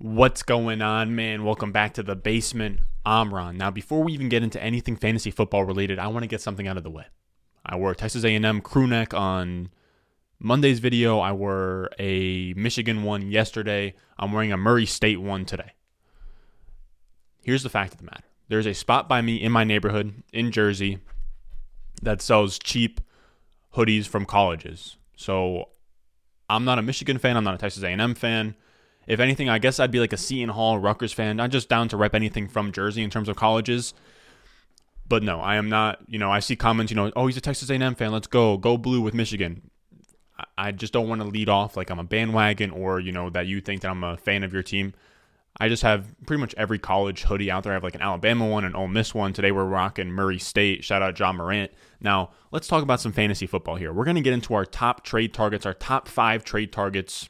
What's going on, man? Welcome back to the basement. I'm Ron. Now, before we even get into anything fantasy football related, I want to get something out of the way. I wore a Texas A&M crew neck on Monday's video. I wore a Michigan one yesterday. I'm wearing a Murray State one today. Here's the fact of the matter. There's a spot by me in my neighborhood in Jersey that sells cheap hoodies from colleges. So I'm not a Michigan fan. I'm not a Texas A&M fan. If anything, I guess I'd be like a Seton Hall, Rutgers fan. Not just down to rep anything from Jersey in terms of colleges. But no, I am not. You know, I see comments. You know, oh, he's a Texas A&M fan. Let's go, go blue with Michigan. I just don't want to lead off like I'm a bandwagon or you know that you think that I'm a fan of your team. I just have pretty much every college hoodie out there. I have like an Alabama one, an Ole Miss one. Today we're rocking Murray State. Shout out Ja Morant. Now let's talk about some fantasy football here. We're going to get into our top trade targets, our top five trade targets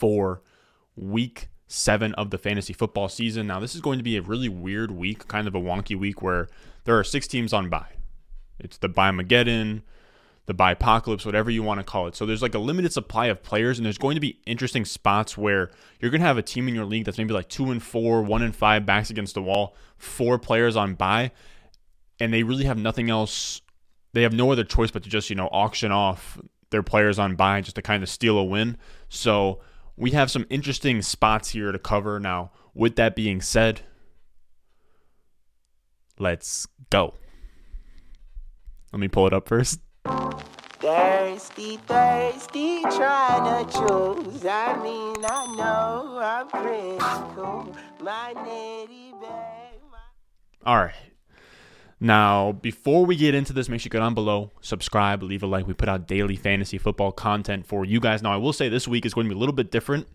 for week seven of the fantasy football season. Now this is going to be a really weird week, kind of a wonky week where there are six teams on bye. It's the bye Mageddon the bipocalypse, whatever you want to call it. So there's like a limited supply of players, and there's going to be interesting spots where you're going to have a team in your league that's maybe like two and four, one and five, backs against the wall, four players on bye, and they really have nothing else. They have no other choice but to just you know auction off their players on bye just to kind of steal a win. So we have some interesting spots here to cover. Now, with that being said, let's go. Let me pull it up first. Thirsty, thirsty, trying to choose. I mean, I know I'm pretty cool. My nitty bag. All right. Now, before we get into this, make sure you go down below, subscribe, leave a like. We put out daily fantasy football content for you guys. Now, I will say this week is going to be a little bit different.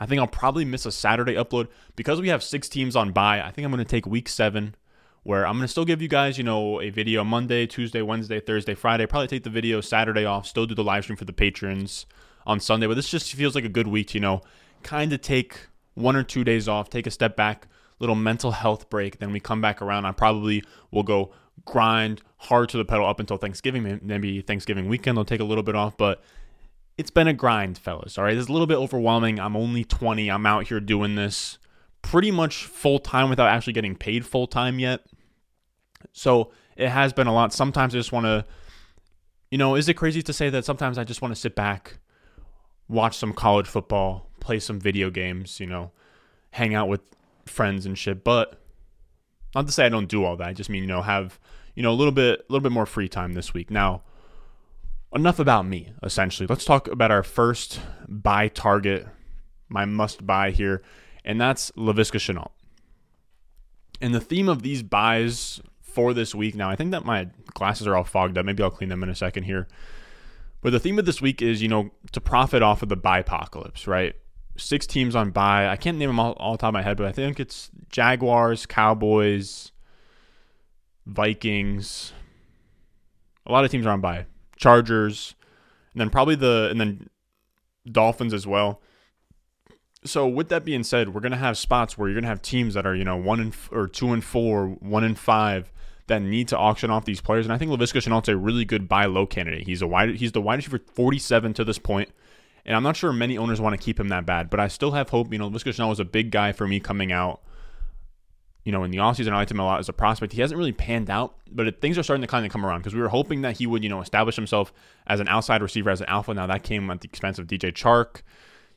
I think I'll probably miss a Saturday upload because we have six teams on bye. I think I'm going to take week seven where I'm going to still give you guys, you know, a video Monday, Tuesday, Wednesday, Thursday, Friday. Probably take the video Saturday off, still do the live stream for the patrons on Sunday. But this just feels like a good week you know, kind of take one or two days off, take a step back, little mental health break. Then we come back around. I probably will go grind hard to the pedal up until Thanksgiving. Maybe Thanksgiving weekend, I'll take a little bit off. But it's been a grind, fellas. All right. It's a little bit overwhelming. I'm only 20. I'm out here doing this pretty much full time without actually getting paid full time yet. So it has been a lot. Sometimes I just want to, you know, is it crazy to say that sometimes I just want to sit back, watch some college football, play some video games, you know, hang out with friends and shit. But not to say I don't do all that. I just mean, you know, have, you know, a little bit, a little bit more free time this week. Now, enough about me, essentially. Let's talk about our first buy target, my must buy here, and that's Laviska Shenault. And the theme of these buys for this week. Now, I think that my glasses are all fogged up. Maybe I'll clean them in a second here. But the theme of this week is, you know, to profit off of the apocalypse, right? Six teams on bye. I can't name them all, all the top of my head, but I think it's Jaguars, Cowboys, Vikings. A lot of teams are on bye. Chargers, and then probably the and then Dolphins as well. So with that being said, we're gonna have spots where you're gonna have teams that are you know one and or two and four, one and five that need to auction off these players. And I think Laviska Shenault's a really good buy low candidate. He's a wide he's the wide receiver 47 to this point. And I'm not sure many owners want to keep him that bad, but I still have hope. You know, Laviska Shenault was a big guy for me coming out. You know, in the offseason, I liked him a lot as a prospect. He hasn't really panned out, but it, things are starting to kind of come around because we were hoping that he would, you know, establish himself as an outside receiver, as an alpha. Now that came at the expense of DJ Chark.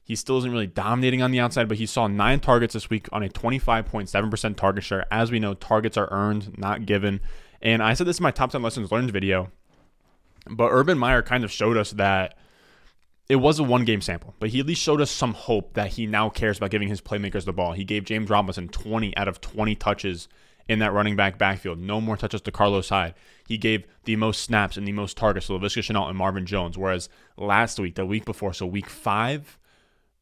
He still isn't really dominating on the outside, but he saw nine targets this week on a 25.7% target share. As we know, targets are earned, not given. And I said this in my top 10 lessons learned video, but Urban Meyer kind of showed us that it was a one game sample, but he at least showed us some hope that he now cares about giving his playmakers the ball. He gave James Robinson 20 out of 20 touches in that running back backfield. No more touches to Carlos Hyde. He gave the most snaps and the most targets to Laviska Shenault and Marvin Jones. Whereas last week, the week before, so week five,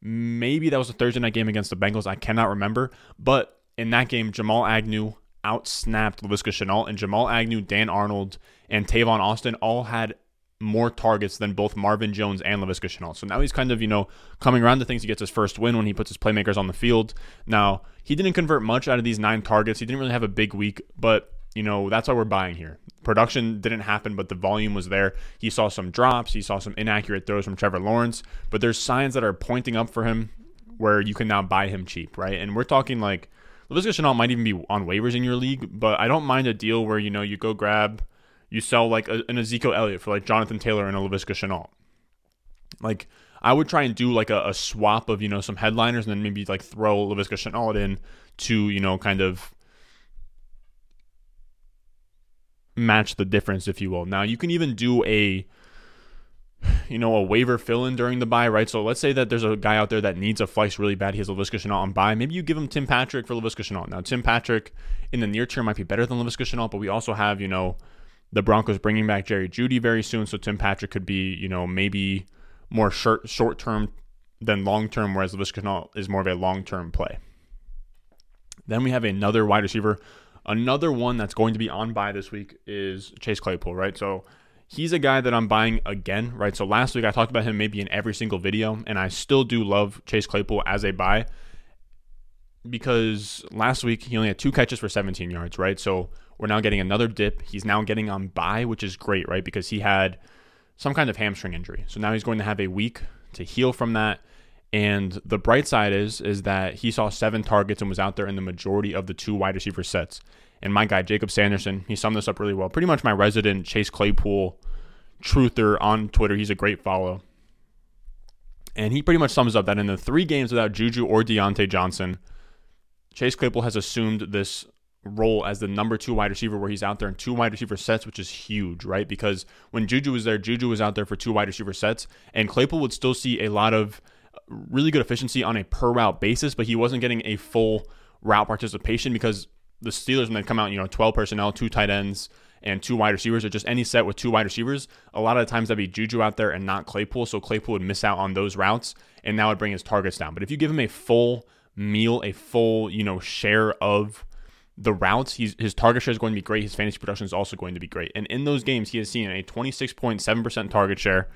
maybe that was a Thursday night game against the Bengals. I cannot remember. But in that game, Jamal Agnew outsnapped Laviska Shenault, and Jamal Agnew, Dan Arnold, and Tavon Austin all had more targets than both Marvin Jones and Laviska Shenault. So now he's kind of, you know, coming around to things. He gets his first win when he puts his playmakers on the field. Now, he didn't convert much out of these nine targets. He didn't really have a big week, but, you know, that's why we're buying here. Production didn't happen, but the volume was there. He saw some drops. He saw some inaccurate throws from Trevor Lawrence, but there's signs that are pointing up for him where you can now buy him cheap, right? And we're talking like Laviska Shenault might even be on waivers in your league, but I don't mind a deal where you know you go grab, you sell like a, an Ezekiel Elliott for like Jonathan Taylor and a Laviska Shenault. Like I would try and do like a, a, swap of you know some headliners and then maybe like throw Laviska Shenault in to you know kind of match the difference, if you will. Now you can even do a you know, a waiver fill in during the bye, right? So let's say that there's a guy out there that needs a flex really bad. He has Laviska Shenault on bye. Maybe you give him Tim Patrick for Laviska Shenault. Now, Tim Patrick in the near term might be better than Laviska Shenault, but we also have, you know, the Broncos bringing back Jerry Jeudy very soon. So Tim Patrick could be, you know, maybe more short short term than long term, whereas Laviska Shenault is more of a long term play. Then we have another wide receiver. Another one that's going to be on bye this week is Chase Claypool, right? So he's a guy that I'm buying again, right? So last week I talked about him maybe in every single video, and I still do love Chase Claypool as a buy because last week he only had two catches for 17 yards, right? So we're now getting another dip. He's now getting on bye, which is great, right? Because he had some kind of hamstring injury. So now he's going to have a week to heal from that. And the bright side is is that he saw seven targets and was out there in the majority of the two wide receiver sets and my guy Jacob Sanderson. He summed this up really well. Pretty much my resident Chase Claypool truther on Twitter. He's a great follow. And he pretty much sums up that in the three games without Juju or Diontae Johnson, Chase Claypool has assumed this role as the number two wide receiver where he's out there in two wide receiver sets, which is huge, right? Because when Juju was there, Juju was out there for two wide receiver sets, and Claypool would still see a lot of uh, really good efficiency on a per route basis, but he wasn't getting a full route participation because the Steelers when they come out, you know, 12 personnel, two tight ends, and two wide receivers, or just any set with two wide receivers, a lot of the times that'd be Juju out there and not Claypool. So Claypool would miss out on those routes, and that would bring his targets down. But if you give him a full meal, a full, you know, share of the routes, he's, his target share is going to be great. His fantasy production is also going to be great. And in those games, he has seen a 26.7% target share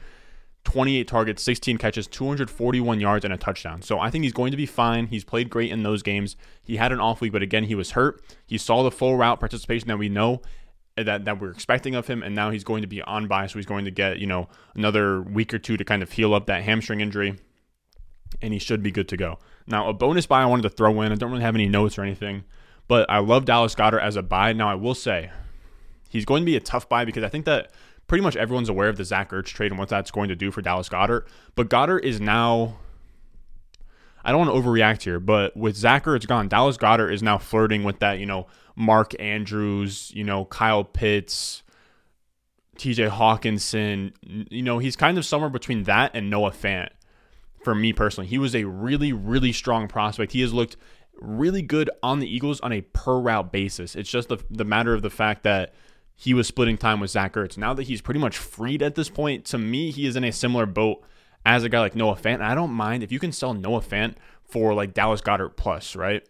28 targets, 16 catches, 241 yards, and a touchdown. So I think he's going to be fine. He's played great in those games. He had an off week, but again, he was hurt. He saw the full route participation that we know uh, that, that we're expecting of him, and now he's going to be on bye, so he's going to get, you know, another week or two to kind of heal up that hamstring injury, and he should be good to go. Now, a bonus buy I wanted to throw in. I don't really have any notes or anything, but I love Dallas Goedert as a buy. Now, I will say he's going to be a tough buy because I think that pretty much everyone's aware of the Zach Ertz trade and what that's going to do for Dallas Goedert. But Goedert is now. I don't want to overreact here, but with Zach Ertz gone, Dallas Goedert is now flirting with that, you know, Mark Andrews, you know, Kyle Pitts, TJ Hockenson. You know, he's kind of somewhere between that and Noah Fant for me personally. He was a really, really strong prospect. He has looked really good on the Eagles on a per route basis. It's just the, the matter of the fact that he was splitting time with Zach Ertz. Now that he's pretty much freed at this point, to me, he is in a similar boat as a guy like Noah Fant. I don't mind if you can sell Noah Fant for like Dallas Goedert plus, right?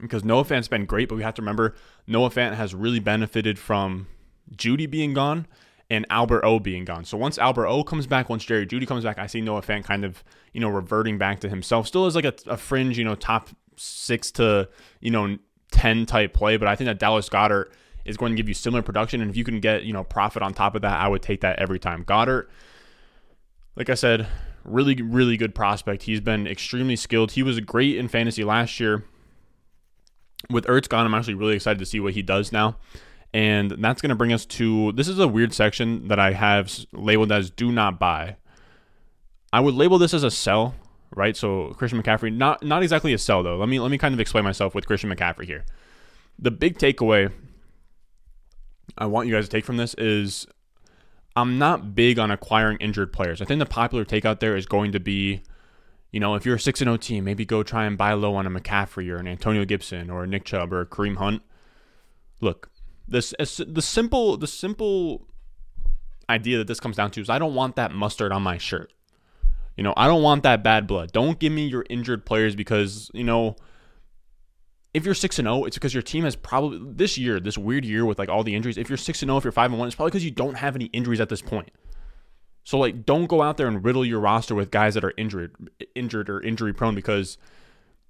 Because Noah Fant's been great, but we have to remember Noah Fant has really benefited from Jeudy being gone and Albert O being gone. So once Albert O comes back, once Jerry Jeudy comes back, I see Noah Fant kind of, you know, reverting back to himself. Still is like a, a fringe, you know, top six to, you know, 10 type play, but I think that Dallas Goedert is going to give you similar production. And if you can get, you know, profit on top of that, I would take that every time. Goedert, like I said, really, really good prospect. He's been extremely skilled. He was great in fantasy last year. With Ertz gone, I'm actually really excited to see what he does now. And that's going to bring us to this is a weird section that I have labeled as do not buy. I would label this as a sell, right? So Christian McCaffrey, not not exactly a sell though. Let me let me kind of explain myself with Christian McCaffrey here. The big takeaway I want you guys to take from this is I'm not big on acquiring injured players. I think the popular take out there is going to be, you know, if you're a 6 0 team, maybe go try and buy low on a McCaffrey or an Antonio Gibson or a Nick Chubb or a Kareem Hunt. Look, this the simple the simple idea that this comes down to is I don't want that mustard on my shirt. You know, I don't want that bad blood. Don't give me your injured players because, you know, if you're 6 and 0, it's because your team has probably this year, this weird year with like all the injuries. If you're 6 and 0, if you're 5 and 1, it's probably because you don't have any injuries at this point. So like don't go out there and riddle your roster with guys that are injured injured or injury prone because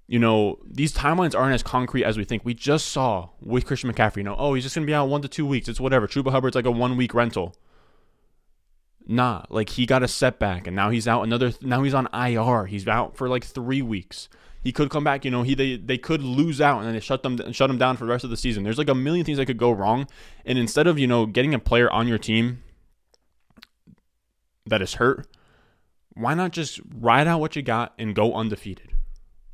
you know, these timelines aren't as concrete as we think. We just saw with Christian McCaffrey, you know, oh, he's just going to be out 1 to 2 weeks. It's whatever. Chuba Hubbard's like a 1 week rental. Nah, like he got a setback and now he's out another now he's on IR. He's out for like 3 weeks. He could come back, you know, he they, they could lose out and then they shut them shut him down for the rest of the season. There's like a million things that could go wrong and instead of, you know, getting a player on your team that is hurt, why not just ride out what you got and go undefeated?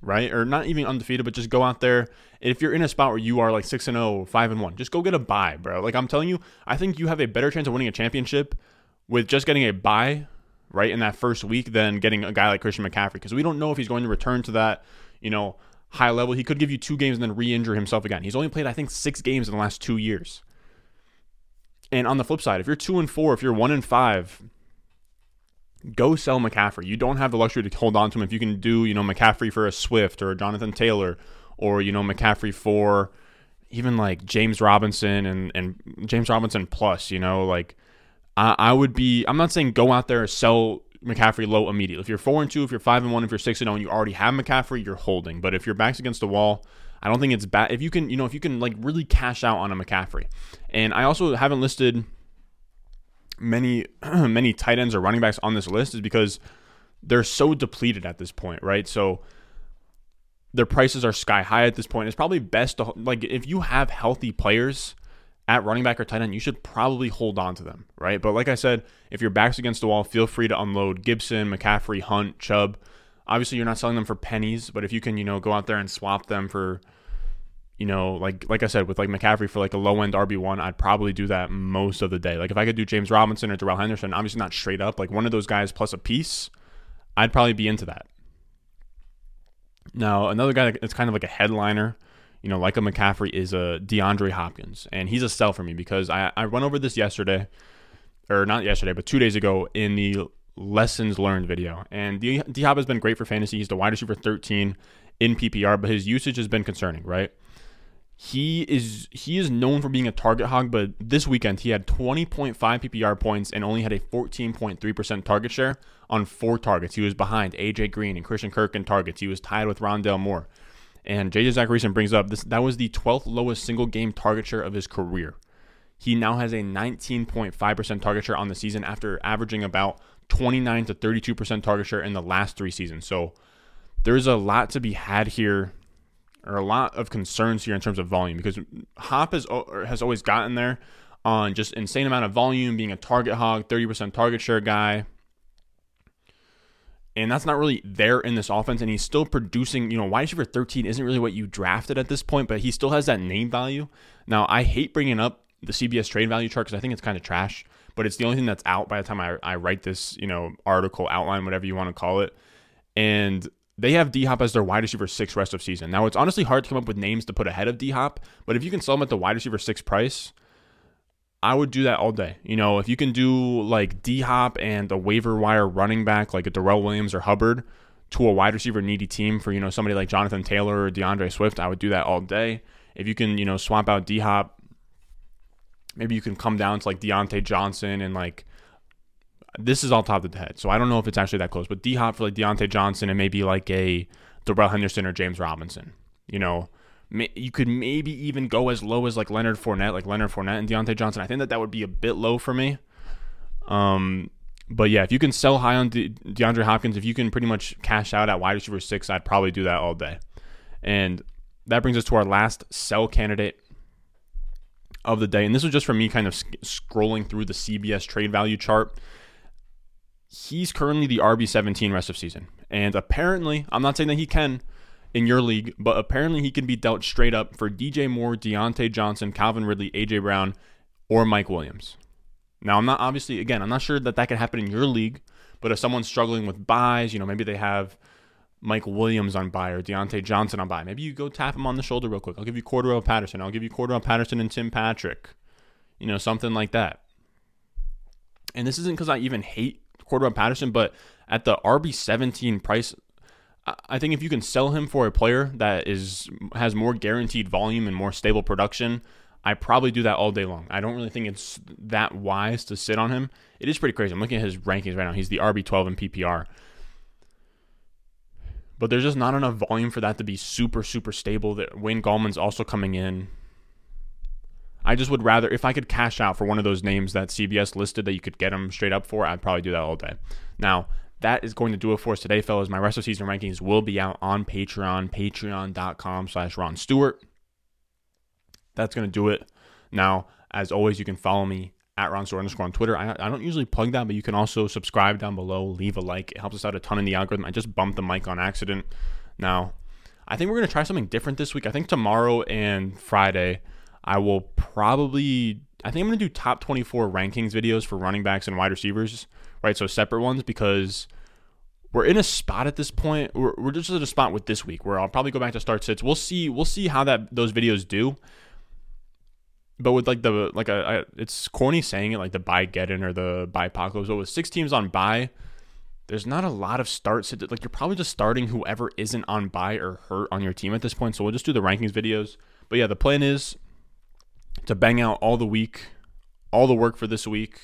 Right? Or not even undefeated, but just go out there. If you're in a spot where you are like 6 and 0, 5 and 1, just go get a bye, bro. Like I'm telling you, I think you have a better chance of winning a championship with just getting a bye right in that first week than getting a guy like Christian McCaffrey because we don't know if he's going to return to that, you know, high level. He could give you two games and then re-injure himself again. He's only played I think 6 games in the last 2 years. And on the flip side, if you're 2 and 4, if you're 1 and 5, go sell McCaffrey. You don't have the luxury to hold on to him if you can do, you know, McCaffrey for a Swift or a Jonathan Taylor or, you know, McCaffrey for even like James Robinson and, and James Robinson plus, you know, like I, I would be I'm not saying go out there and sell McCaffrey low immediately. If you're four and two, if you're five and one, if you're six and zero, and you already have McCaffrey, you're holding. But if your back's against the wall, I don't think it's bad. If you can, you know, if you can like really cash out on a McCaffrey, and I also haven't listed many many tight ends or running backs on this list is because they're so depleted at this point, right? So their prices are sky high at this point. It's probably best to like if you have healthy players at running back or tight end, you should probably hold on to them, right? But like I said, if your back's against the wall, feel free to unload Gibson, McCaffrey, Hunt, Chubb. Obviously, you're not selling them for pennies, but if you can, you know, go out there and swap them for you know, like like I said, with like McCaffrey for like a low end RB one, I'd probably do that most of the day. Like if I could do James Robinson or Darrell Henderson, obviously not straight up, like one of those guys plus a piece, I'd probably be into that. Now another guy that's kind of like a headliner, you know, like a McCaffrey is a DeAndre Hopkins, and he's a sell for me because I I went over this yesterday, or not yesterday, but two days ago in the lessons learned video, and D Hop has been great for fantasy. He's the wide receiver 13 in PPR, but his usage has been concerning, right? He is he is known for being a target hog, but this weekend he had 20.5 PPR points and only had a 14.3% target share on four targets. He was behind AJ Green and Christian Kirk in targets. He was tied with Rondale Moore. And JJ Zachariason brings up this that was the 12th lowest single game target share of his career. He now has a 19.5% target share on the season after averaging about 29 to 32% target share in the last three seasons. So there's a lot to be had here or a lot of concerns here in terms of volume because Hop has has always gotten there on just insane amount of volume, being a target hog, 30% target share guy. And that's not really there in this offense. And he's still producing, you know, wide receiver 13 isn't really what you drafted at this point, but he still has that name value. Now, I hate bringing up the CBS trade value chart because I think it's kind of trash, but it's the only thing that's out by the time I, I write this, you know, article, outline, whatever you want to call it. And they have D Hop as their wide receiver six rest of season. Now it's honestly hard to come up with names to put ahead of D Hop, but if you can sell them at the wide receiver six price, I would do that all day. You know, if you can do like D Hop and a waiver wire running back like a Darrel Williams or Hubbard to a wide receiver needy team for, you know, somebody like Jonathan Taylor or DeAndre Swift, I would do that all day. If you can, you know, swap out D Hop, maybe you can come down to like Diontae Johnson and like this is all top of the head, so I don't know if it's actually that close. But D Hop for like Diontae Johnson and maybe like a Darrell Henderson or James Robinson. You know, you could maybe even go as low as like Leonard Fournette, like Leonard Fournette and Diontae Johnson. I think that that would be a bit low for me. Um, but yeah, if you can sell high on De- DeAndre Hopkins, if you can pretty much cash out at wide receiver six, I'd probably do that all day. And that brings us to our last sell candidate of the day. And this was just for me kind of sc- scrolling through the CBS trade value chart he's currently the RB17 rest of season. And apparently, I'm not saying that he can in your league, but apparently he can be dealt straight up for DJ Moore, Diontae Johnson, Calvin Ridley, AJ Brown, or Mike Williams. Now, I'm not obviously, again, I'm not sure that that could happen in your league, but if someone's struggling with byes, you know, maybe they have Mike Williams on bye or Diontae Johnson on bye. Maybe you go tap him on the shoulder real quick. I'll give you Cordarrelle Patterson. I'll give you Cordarrelle Patterson and Tim Patrick. You know, something like that. And this isn't because I even hate Cordarrelle Patterson, but at the RB seventeen price, I think if you can sell him for a player that is has more guaranteed volume and more stable production, I probably do that all day long. I don't really think it's that wise to sit on him. It is pretty crazy. I'm looking at his rankings right now. He's the RB twelve in PPR. But there's just not enough volume for that to be super, super stable. That Wayne Gallman's also coming in. I just would rather if I could cash out for one of those names that CBS listed that you could get them straight up for, I'd probably do that all day. Now, that is going to do it for us today, fellas. My rest of season rankings will be out on Patreon, patreon.com slash Ron Stewart. That's going to do it. Now, as always, you can follow me at Ron Stewart underscore on Twitter. I, I don't usually plug that, but you can also subscribe down below, leave a like. It helps us out a ton in the algorithm. I just bumped the mic on accident. Now, I think we're going to try something different this week. I think tomorrow and Friday, I will probably, I think I'm going to do top 24 rankings videos for running backs and wide receivers, right? So separate ones because we're in a spot at this point. We're, we're just at a spot with this week where I'll probably go back to start sits. We'll see. We'll see how that those videos do. But with like the like a, I, it's corny saying it like the buy get in or the buy apocalypse. But with six teams on bye, there's not a lot of starts. Like you're probably just starting whoever isn't on bye or hurt on your team at this point. So we'll just do the rankings videos. But yeah, the plan is to bang out all the week, all the work for this week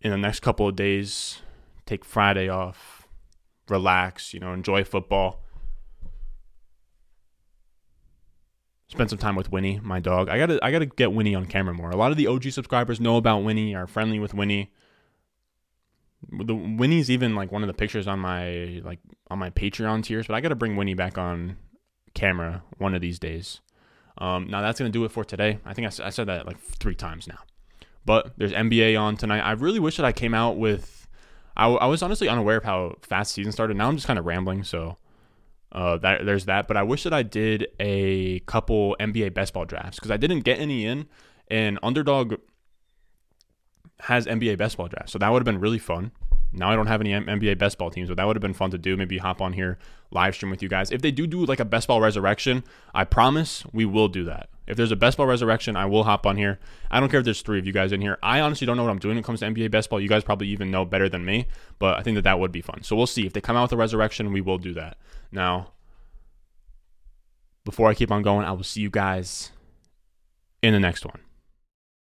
in the next couple of days. Take Friday off, relax, you know, enjoy football. Spend some time with Winnie, my dog. I gotta I gotta get Winnie on camera more. A lot of the OG subscribers know about Winnie, are friendly with Winnie. The Winnie's even like one of the pictures on my like on my Patreon tiers, but I gotta bring Winnie back on camera one of these days. Um, now that's gonna do it for today. I think I, I said that like three times now. But there's NBA on tonight. I really wish that I came out with. I, I was honestly unaware of how fast season started. Now I'm just kind of rambling, so uh, that there's that. But I wish that I did a couple NBA best ball drafts because I didn't get any in, and Underdog has NBA best ball drafts, so that would have been really fun. Now I don't have any NBA best ball teams, but that would have been fun to do. Maybe hop on here, live stream with you guys. If they do do like a best ball resurrection, I promise we will do that. If there's a best ball resurrection, I will hop on here. I don't care if there's three of you guys in here. I honestly don't know what I'm doing when it comes to NBA best ball. You guys probably even know better than me, but I think that that would be fun. So we'll see. If they come out with a resurrection, we will do that. Now, before I keep on going, I will see you guys in the next one.